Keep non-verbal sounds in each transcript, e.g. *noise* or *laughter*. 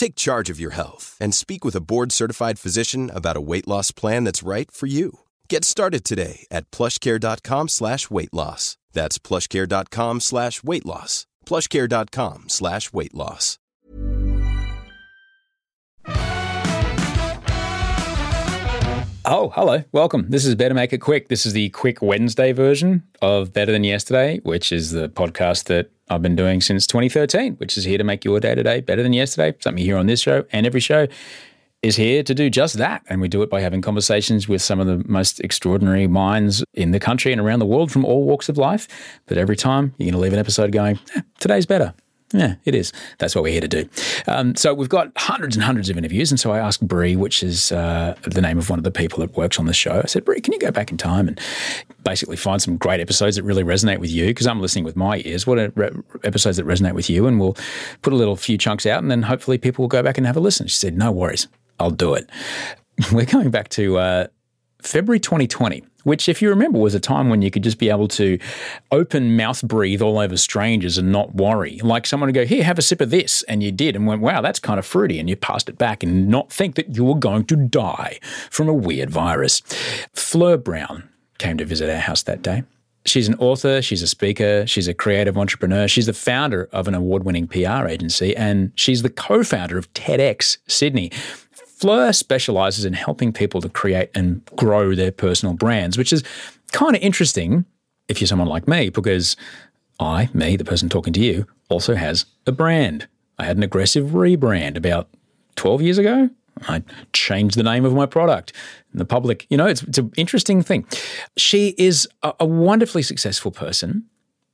Take charge of your health and speak with a board-certified physician about a weight loss plan that's right for you. Get started today at plushcare.com slash weight loss. That's plushcare.com slash weight loss. plushcare.com slash weight loss. Oh, hello. Welcome. This is Better Make It Quick. This is the quick Wednesday version of Better Than Yesterday, which is the podcast that I've been doing since 2013, which is here to make your day to day better than yesterday. Something here on this show and every show is here to do just that. And we do it by having conversations with some of the most extraordinary minds in the country and around the world from all walks of life. But every time you're going to leave an episode going, eh, today's better. Yeah, it is. That's what we're here to do. Um, so we've got hundreds and hundreds of interviews, and so I asked Bree, which is uh, the name of one of the people that works on the show. I said, Bree, can you go back in time and basically find some great episodes that really resonate with you? Because I'm listening with my ears. What are re- episodes that resonate with you? And we'll put a little few chunks out, and then hopefully people will go back and have a listen. She said, No worries, I'll do it. *laughs* We're going back to uh, February 2020 which, if you remember, was a time when you could just be able to open mouth breathe all over strangers and not worry. Like someone would go, Here, have a sip of this. And you did, and went, Wow, that's kind of fruity. And you passed it back and not think that you were going to die from a weird virus. Fleur Brown came to visit our house that day. She's an author, she's a speaker, she's a creative entrepreneur, she's the founder of an award winning PR agency, and she's the co founder of TEDx Sydney. Fleur specializes in helping people to create and grow their personal brands, which is kind of interesting if you're someone like me, because I, me, the person talking to you, also has a brand. I had an aggressive rebrand about 12 years ago. I changed the name of my product. And the public, you know, it's, it's an interesting thing. She is a, a wonderfully successful person,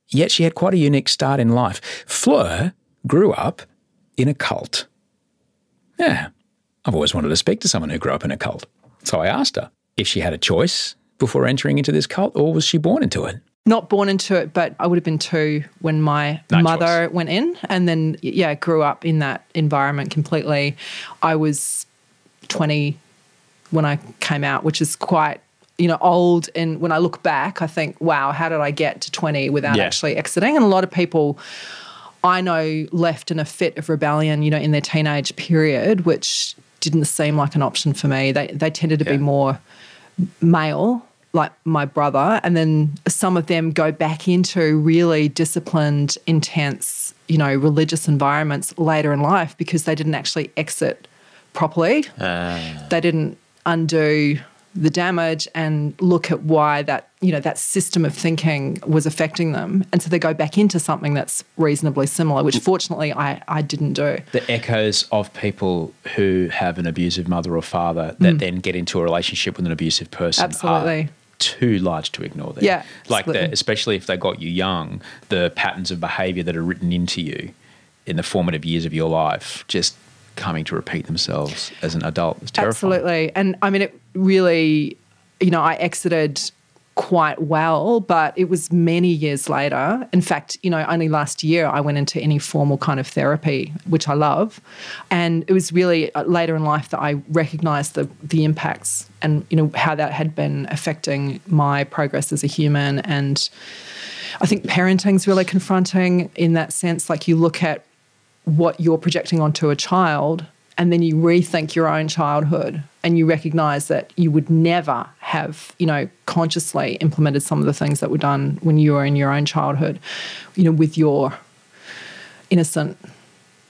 yet she had quite a unique start in life. Fleur grew up in a cult. Yeah, I've always wanted to speak to someone who grew up in a cult. So I asked her if she had a choice before entering into this cult or was she born into it? Not born into it, but I would have been two when my No mother went in and then, yeah, grew up in that environment completely. I was 20 when I came out, which is quite, you know, old. And when I look back, I think, wow, how did I get to 20 without Yeah. actually exiting? And a lot of people I know left in a fit of rebellion, you know, in their teenage period, which didn't seem like an option for me. They they tended to be more male, like my brother, and then some of them go back into really disciplined, intense, you know, religious environments later in life because they didn't actually exit properly. Ah. They didn't undo the damage and look at why that you know that system of thinking was affecting them and so they go back into something that's reasonably similar which fortunately i i didn't do the echoes of people who have an abusive mother or father that then get into a relationship with an abusive person Mm. Absolutely. are too large to ignore them. Yeah, like the, especially if they got you young, the patterns of behavior that are written into you in the formative years of your life just coming to repeat themselves as an adult is terrifying. Absolutely. And I mean, it really, you know, I exited quite well, but it was many years later. In fact, you know, only last year I went into any formal kind of therapy, which I love. And it was really uh, later in life that I recognized the, the impacts and, you know, how that had been affecting my progress as a human. And I think parenting's really confronting in that sense. Like you look at what you're projecting onto a child and then you rethink your own childhood and you recognize that you would never have you know consciously implemented some of the things that were done when you were in your own childhood you know with your innocent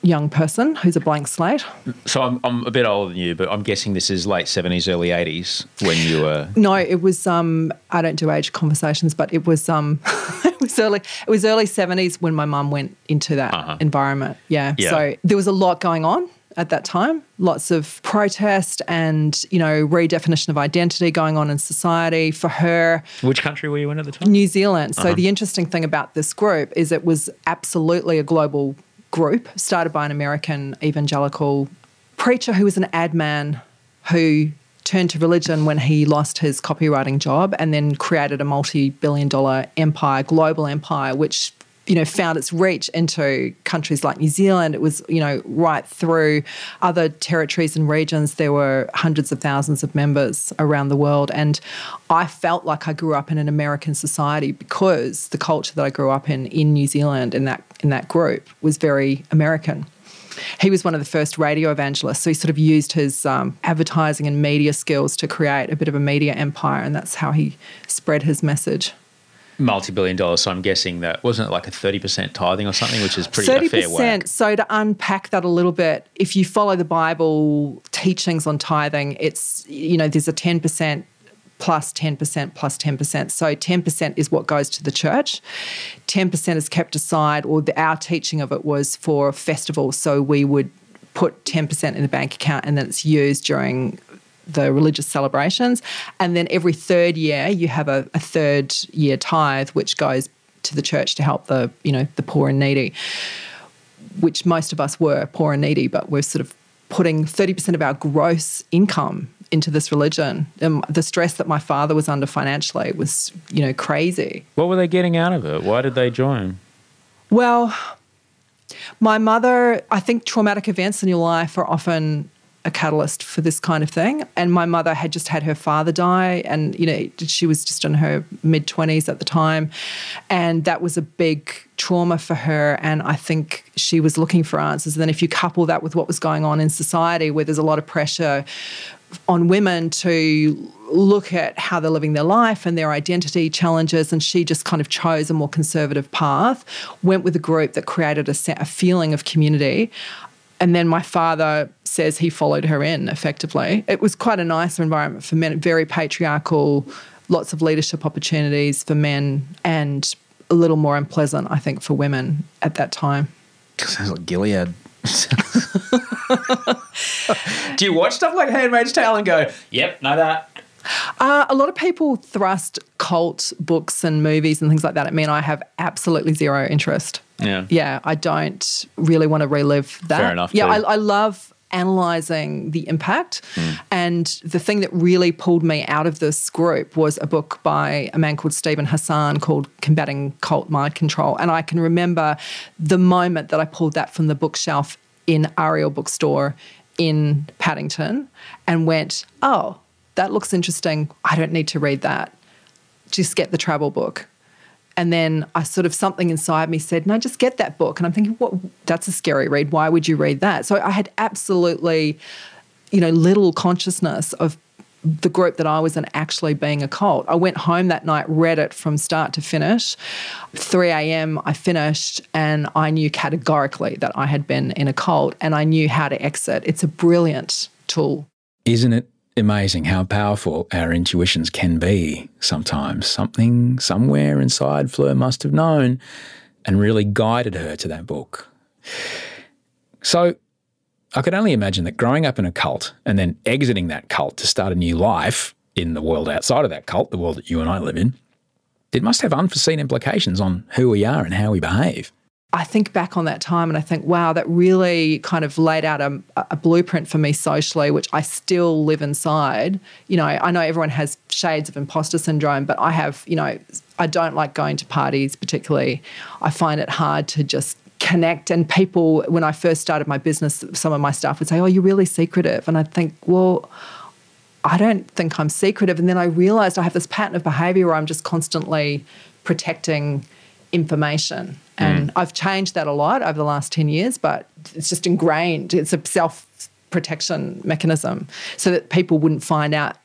young person who's a blank slate So I'm, I'm a bit older than you, but I'm guessing this is late 70s, early 80s when you were. no it was um i don't do age conversations but it was um *laughs* *laughs* it was early it was early 70s when my mum went into that uh-huh. environment yeah. Yeah. so there was a lot going on at that time lots of protest and you know redefinition of identity going on in society for her Which country were you in at the time? New Zealand. So uh-huh. the interesting thing about this group is it was absolutely a global group started by an American evangelical preacher who was an ad man who turned to religion when he lost his copywriting job and then created a multi-billion dollar empire, global empire, which you know found its reach into countries like New Zealand. It was you know right through other territories and regions. There were hundreds of thousands of members around the world, and I felt like I grew up in an American society because the culture that I grew up in in New Zealand in that in that group was very American. He was one of the first radio evangelists, so he sort of used his um, advertising and media skills to create a bit of a media empire, and that's how he spread his message. Multi billion dollars. So I'm guessing that wasn't it like a 30% tithing or something, which is pretty a Thirty fair whack. percent. So to unpack that a little bit, if you follow the Bible teachings on tithing, it's you know there's a ten percent plus 10% plus 10%. So 10% is what goes to the church. 10% is kept aside, or the, our teaching of it was for festivals. So we would put 10% in the bank account and then it's used during the religious celebrations. And then every third year, you have a, a third year tithe, which goes to the church to help the, you know, the poor and needy which most of us were poor and needy, but we're sort of putting 30% of our gross income into this religion. Um, the stress that my father was under financially was, you know, crazy. What were they getting out of it? Why did they join? Well, my mother, I think traumatic events in your life are often a catalyst for this kind of thing. And my mother had just had her father die, and you know she was just in her mid twenties at the time, and that was a big trauma for her. And I think she was looking for answers. And then if you couple that with what was going on in society, where there's a lot of pressure on women to look at how they're living their life and their identity challenges. And she just kind of chose a more conservative path, went with a group that created a, a feeling of community. And then my father says he followed her in effectively. It was quite a nicer environment for men, very patriarchal, lots of leadership opportunities for men, and a little more unpleasant, I think, for women at that time. Sounds like Gilead. Do you watch stuff like Handmaid's Tale and go, yep, know that? Uh, a lot of people thrust cult books and movies and things like that at me, and I have absolutely zero interest. Yeah. Yeah, I don't really want to relive that. Fair enough, Yeah, too. I, I love analyzing the impact. Hmm. And the thing that really pulled me out of this group was a book by a man called Steven Hassan called Combating Cult Mind Control. And I can remember the moment that I pulled that from the bookshelf in Ariel Bookstore in Paddington and went, oh, that looks interesting. I don't need to read that. Just get the travel book. And then I sort of something inside me said, no, just get that book. And I'm thinking, what? That's a scary read. Why would you read that? So I had absolutely, you know, little consciousness of the group that I was in actually being a cult. I went home that night, read it from start to finish. 3 a.m., I finished, and I knew categorically that I had been in a cult and I knew how to exit. It's a brilliant tool. Isn't it amazing how powerful our intuitions can be sometimes? Something somewhere inside Fleur must have known and really guided her to that book. So I could only imagine that growing up in a cult and then exiting that cult to start a new life in the world outside of that cult, the world that you and I live in, it must have unforeseen implications on who we are and how we behave. I think back on that time and I think, wow, that really kind of laid out a, a, blueprint for me socially, which I still live inside. You know, I know everyone has shades of imposter syndrome, but I have, you know, I don't like going to parties particularly. I find it hard to just connect. And people, when I first started my business, some of my staff would say, oh, you're really secretive. And I think, well, I don't think I'm secretive. And then I realized I have this pattern of behavior where I'm just constantly protecting information. And mm. I've changed that a lot over the last 10 years, but it's just ingrained. It's a self protection mechanism so that people wouldn't find out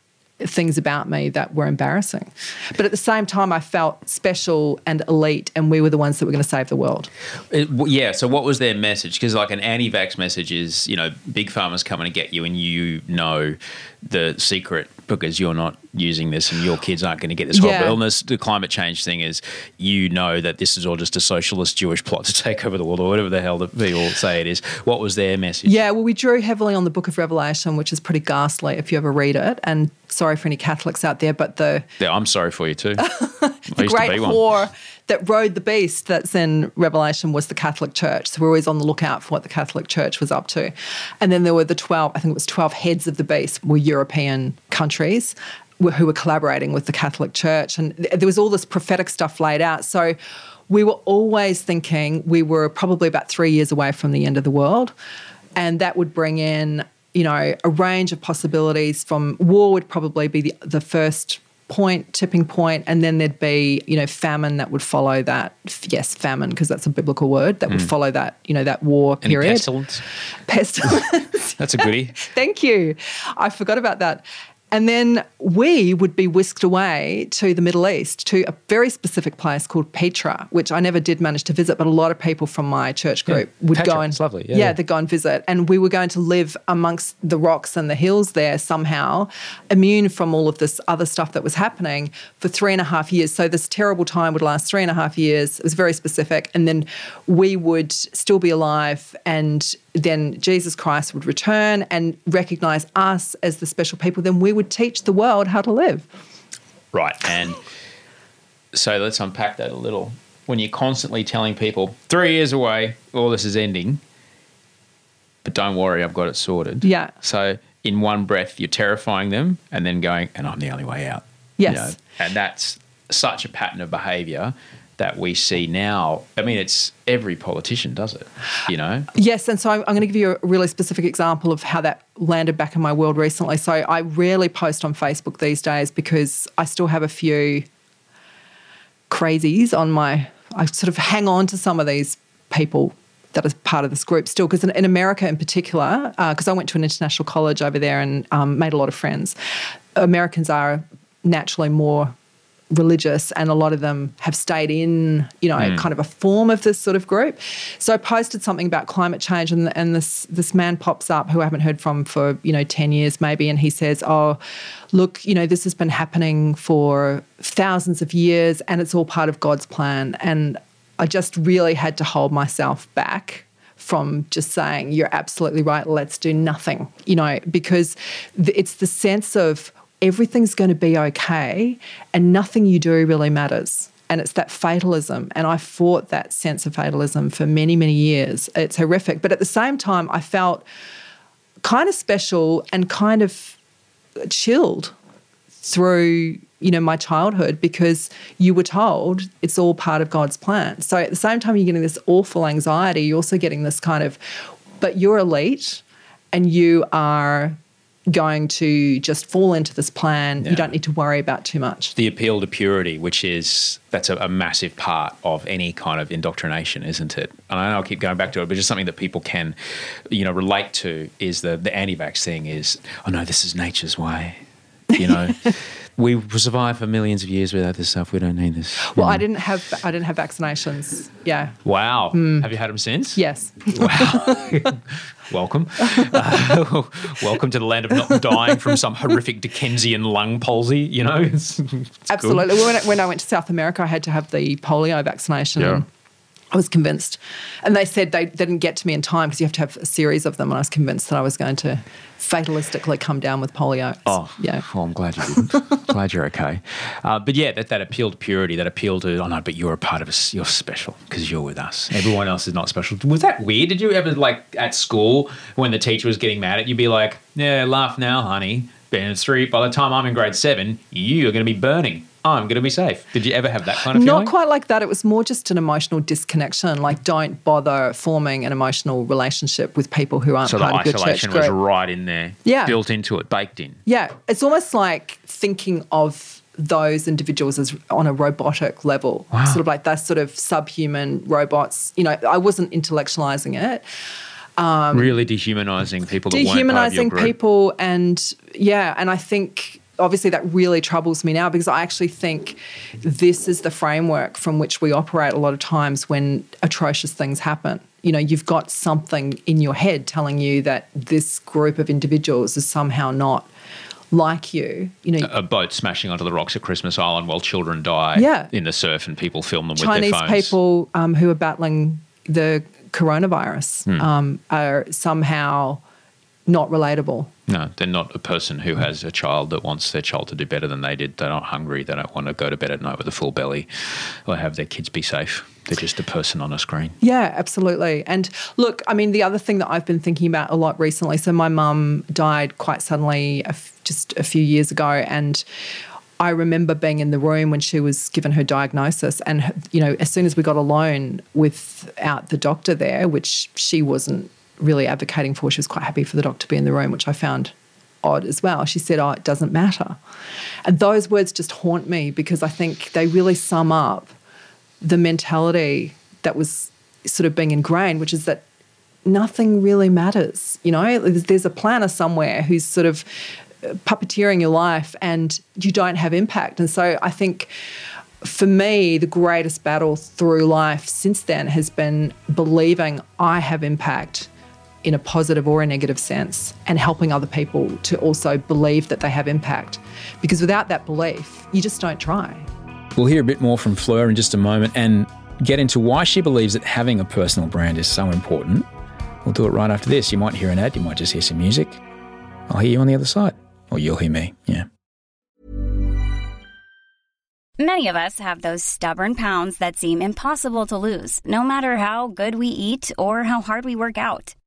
things about me that were embarrassing. But at the same time, I felt special and elite, and we were the ones that were going to save the world. It, yeah. So, what was their message? Because, like, an anti vax message is, you know, big pharma's coming to get you, and you know the secret because you're not using this and your kids aren't going to get this horrible yeah. illness. The climate change thing is you know that this is all just a socialist Jewish plot to take over the world or whatever the hell that people say it is. What was their message? Yeah, well, we drew heavily on the book of Revelation, which is pretty ghastly if you ever read it. And sorry for any Catholics out there, but the. Yeah, I'm sorry for you too. *laughs* the great war that rode the beast that's in Revelation was the Catholic Church. So we're always on the lookout for what the Catholic Church was up to. And then there were the 12, I think it was 12 heads of the beast, were European countries who were collaborating with the Catholic Church. And there was all this prophetic stuff laid out. So we were always thinking we were probably about three years away from the end of the world. And that would bring in, you know, a range of possibilities from war would probably be the, the first point, tipping point, and then there'd be, you know, famine that would follow that. Yes, famine, because that's a biblical word that mm. would follow that, you know, that war Any period. pestilence. *laughs* Pestilence. *laughs* that's a goodie. *laughs* Thank you. I forgot about that. And then we would be whisked away to the Middle East, to a very specific place called Petra, which I never did manage to visit, but a lot of people from my church group yeah, would Petra, go and lovely. Yeah, yeah, they'd go and visit. And we were going to live amongst the rocks and the hills there somehow, immune from all of this other stuff that was happening for three and a half years. So this terrible time would last three and a half years. It was very specific. And then we would still be alive and then Jesus Christ would return and recognize us as the special people, then we would teach the world how to live. Right. And so let's unpack that a little. When you're constantly telling people, three years away, all this is ending, but don't worry, I've got it sorted. Yeah. So in one breath, you're terrifying them and then going, and I'm the only way out. Yes. You know? And that's such a pattern of behavior that we see now. I mean, it's every politician does it, you know? Yes. And so I'm, going to give you a really specific example of how that landed back in my world recently. So I rarely post on Facebook these days because I still have a few crazies on my, I sort of hang on to some of these people that are part of this group still. Because in, in, America, in particular, because uh, I went to an international college over there and um, made a lot of friends, Americans are naturally more religious and a lot of them have stayed in you know mm. kind of a form of this sort of group. So i posted something about climate change and, and this this man pops up who i haven't heard from for you know 10 years maybe and he says oh look you know this has been happening for thousands of years and it's all part of god's plan. And i just really had to hold myself back from just saying you're absolutely right. Let's do nothing you know because it's the sense of everything's going to be okay and nothing you do really matters. And it's that fatalism. And I fought that sense of fatalism for many, many years. It's horrific. But at the same time, I felt kind of special and kind of chilled through you know my childhood because you were told it's all part of God's plan. So at the same time you're getting this awful anxiety, you're also getting this kind of but you're elite and you are going to just fall into this plan. Yeah. You don't need to worry about too much. The appeal to purity, which is that's a, a, massive part of any kind of indoctrination, isn't it? And I know I'll keep going back to it, but just something that people can, you know, relate to is the the anti-vax thing is, oh no, this is nature's way. You know, *laughs* we survived for millions of years without this stuff. We don't need this. Well. I didn't have I didn't have vaccinations. Yeah. Wow. Mm. Have you had them since? Yes. Wow. *laughs* welcome. Uh, *laughs* welcome to the land of not dying from some horrific Dickensian lung palsy. You know. *laughs* It's, it's Absolutely. When I, when I went to South America, I had to have the polio vaccination. Yeah. I was convinced. And they said they, didn't get to me in time because you have to have a series of them. And I was convinced that I was going to fatalistically come down with polio. Oh, yeah. Well, I'm glad you didn't. *laughs* glad you're okay. Uh, but yeah, that, that appeal to purity, that appeal to, oh no, but you're a part of us. You're special because you're with us. Everyone else is not special. Was that weird? Did you ever, like, at school, when the teacher was getting mad at you, be like, yeah, laugh now, honey. Been three. By the time I'm in grade seven, you are going to be burning. I'm going to be safe. Did you ever have that kind of feeling? Not quite like that. It was more just an emotional disconnection. Like, don't bother forming an emotional relationship with people who aren't So the part of your church group. So the isolation was right in there. Yeah. Built into it, baked in. Yeah, it's almost like thinking of those individuals as on a robotic level, sort of like that's sort of subhuman robots. You know, I wasn't intellectualizing it, Um, really dehumanizing people that part of your dehumanizing people, and yeah, and I think obviously that really troubles me now because I actually think this is the framework from which we operate a lot of times when atrocious things happen. You know, you've got something in your head telling you that this group of individuals is somehow not like you. You know, a boat smashing onto the rocks at Christmas Island while children die Yeah. in the surf and people film them Chinese with their phones. people um, who are battling the coronavirus Hmm. um, are somehow not relatable. No, they're not a person who has a child that wants their child to do better than they did. They're not hungry. They don't want to go to bed at night with a full belly or have their kids be safe. They're just a person on a screen. Yeah, absolutely. And look, I mean, the other thing that I've been thinking about a lot recently. So my mum died quite suddenly, a f- just a few years ago, and. I remember being in the room when she was given her diagnosis, and you know, as soon as we got alone without the doctor there, which she wasn't really advocating for, she was quite happy for the doctor to be in the room, which I found odd as well. She said, "Oh, it doesn't matter," and those words just haunt me because I think they really sum up the mentality that was sort of being ingrained, which is that nothing really matters. You know, there's, a planner somewhere who's sort of uh, puppeteering your life and you don't have impact. And so I think for me, the greatest battle through life since then has been believing I have impact in a positive or a negative sense and helping other people to also believe that they have impact. Because without that belief, you just don't try. We'll hear a bit more from Fleur in just a moment and get into why she believes that having a personal brand is so important. We'll do it right after this. You might hear an ad, you might just hear some music. I'll hear you on the other side. Or you'll hear me. Yeah. Many of us have those stubborn pounds that seem impossible to lose, no matter how good we eat or how hard we work out.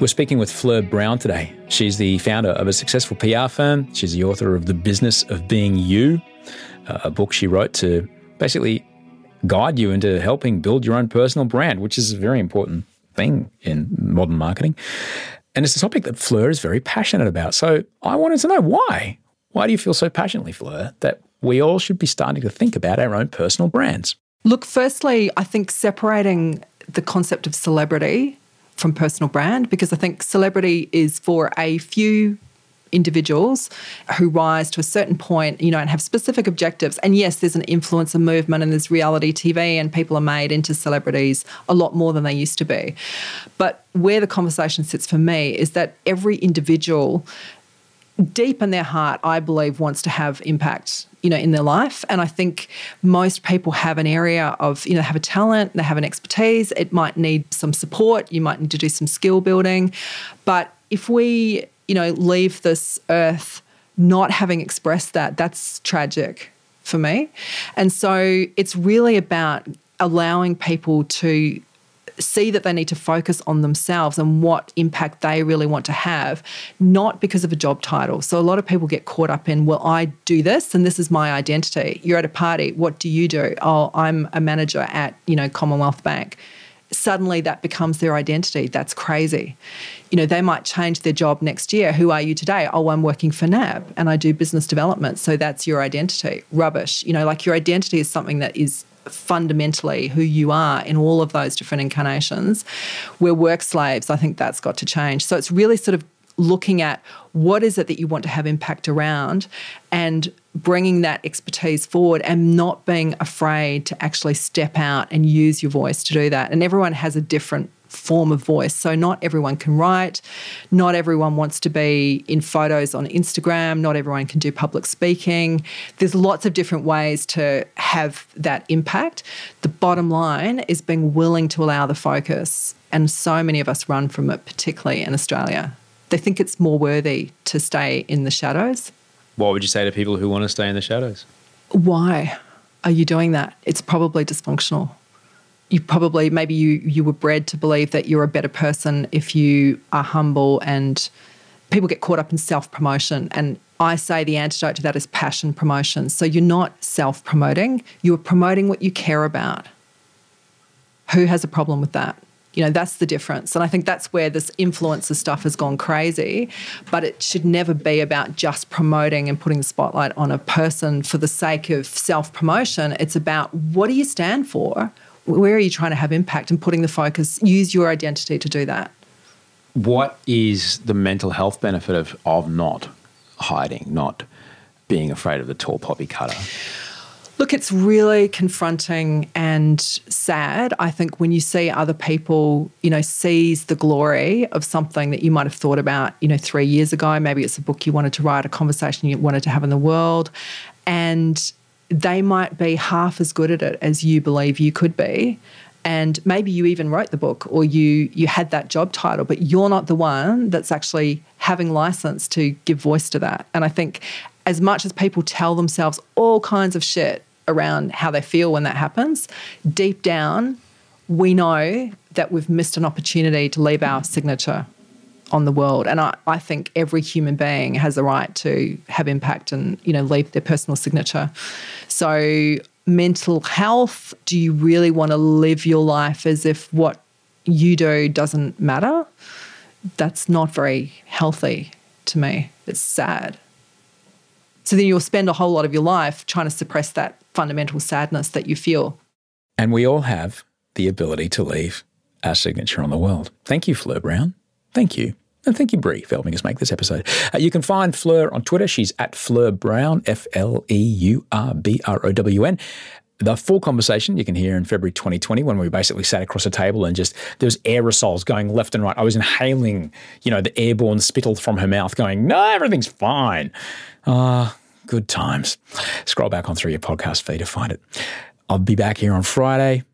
We're speaking with Fleur Brown today. She's the founder of a successful PR firm. She's the author of The Business of Being You, a book she wrote to basically guide you into helping build your own personal brand, which is a very important thing in modern marketing. And it's a topic that Fleur is very passionate about. So I wanted to know why. Why do you feel so passionately, Fleur, that we all should be starting to think about our own personal brands? Look, firstly, I think separating the concept of celebrity from personal brand, because I think celebrity is for a few individuals who rise to a certain point, you know, and have specific objectives. And yes, there's an influencer movement and there's reality TV and people are made into celebrities a lot more than they used to be. But where the conversation sits for me is that every individual deep in their heart, I believe, wants to have impact, you know, in their life. And I think most people have an area of, you know, have a talent, they have an expertise. It might need some support. You might need to do some skill building. But if we, you know, leave this earth not having expressed that, that's tragic for me. And so it's really about allowing people to see that they need to focus on themselves and what impact they really want to have, not because of a job title. So a lot of people get caught up in, well, I do this and this is my identity. You're at a party, what do you do? Oh, I'm a manager at, you know, Commonwealth Bank. Suddenly that becomes their identity. That's crazy. You know, they might change their job next year. Who are you today? Oh, I'm working for NAB and I do business development. So that's your identity. Rubbish. You know, like your identity is something that is fundamentally who you are in all of those different incarnations. We're work slaves. I think that's got to change. So it's really sort of looking at what is it that you want to have impact around and bringing that expertise forward and not being afraid to actually step out and use your voice to do that. And everyone has a different form of voice. So, not everyone can write, not everyone wants to be in photos on Instagram, not everyone can do public speaking. There's lots of different ways to have that impact. The bottom line is being willing to allow the focus. And so many of us run from it, particularly in Australia. They think it's more worthy to stay in the shadows. What would you say to people who want to stay in the shadows? Why are you doing that? It's probably dysfunctional you probably maybe you you were bred to believe that you're a better person if you are humble and people get caught up in self promotion and I say the antidote to that is passion promotion. So you're not self promoting, you're promoting what you care about. Who has a problem with that? You know, that's the difference. And I think that's where this influencer stuff has gone crazy. But it should never be about just promoting and putting the spotlight on a person for the sake of self promotion. It's about what do you stand for? Where are you trying to have impact and putting the focus, use your identity to do that. What is the mental health benefit of, of not hiding, not being afraid of the tall poppy cutter? Look, it's really confronting and sad. I think when you see other people, you know, seize the glory of something that you might have thought about, you know, three years ago. Maybe it's a book you wanted to write, a conversation you wanted to have in the world, and they might be half as good at it as you believe you could be. And maybe you even wrote the book or you you had that job title but you're not the one that's actually having license to give voice to that. And i think as much as people tell themselves all kinds of shit around how they feel when that happens deep down we know that we've missed an opportunity to leave our signature on the world. And I, I think every human being has the right to have impact and, you know, leave their personal signature. So mental health, do you really want to live your life as if what you do doesn't matter? That's not very healthy to me. It's sad. So then you'll spend a whole lot of your life trying to suppress that fundamental sadness that you feel. And we all have the ability to leave our signature on the world. Thank you, Fleur Brown. Thank you. And thank you, Brie, for helping us make this episode. Uh, you can find Fleur on Twitter. She's at Fleur Brown, F L E U R B R O W N. The full conversation you can hear in February 2020 when we basically sat across a table and just there was aerosols going left and right. I was inhaling, you know, the airborne spittle from her mouth, going, "No, everything's fine." Ah, uh, good times. Scroll back on through your podcast feed to find it. I'll be back here on Friday.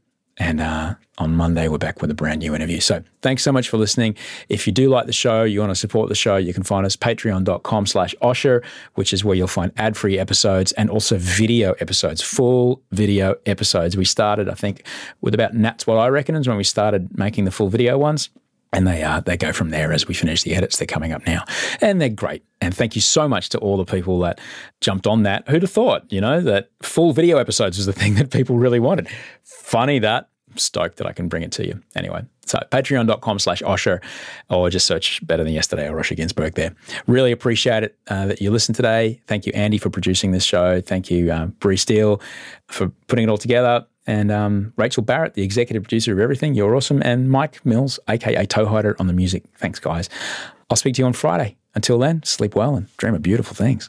And uh, on Monday, we're back with a brand new interview. So thanks so much for listening. If you do like the show, you want to support the show, you can find us patreon.com slash Osher, which is where you'll find ad-free episodes and also video episodes, full video episodes. We started, I think, with about, and that's what I reckon is when we started making the full video ones and they uh, they go from there as we finish the edits. They're coming up now, and they're great. And thank you so much to all the people that jumped on that. Who'd have thought, you know, that full video episodes was the thing that people really wanted. Funny that stoked that I can bring it to you. Anyway, so patreon.com slash Osher, or just search Better Than Yesterday or Osher Günsberg there. Really appreciate it uh, that you listened today. Thank you, Andy, for producing this show. Thank you, uh, Brie Steele, for putting it all together. And um, Rachel Barrett, the executive producer of everything. You're awesome. And Mike Mills, aka Toehider, on the music. Thanks, guys. I'll speak to you on Friday. Until then, sleep well and dream of beautiful things.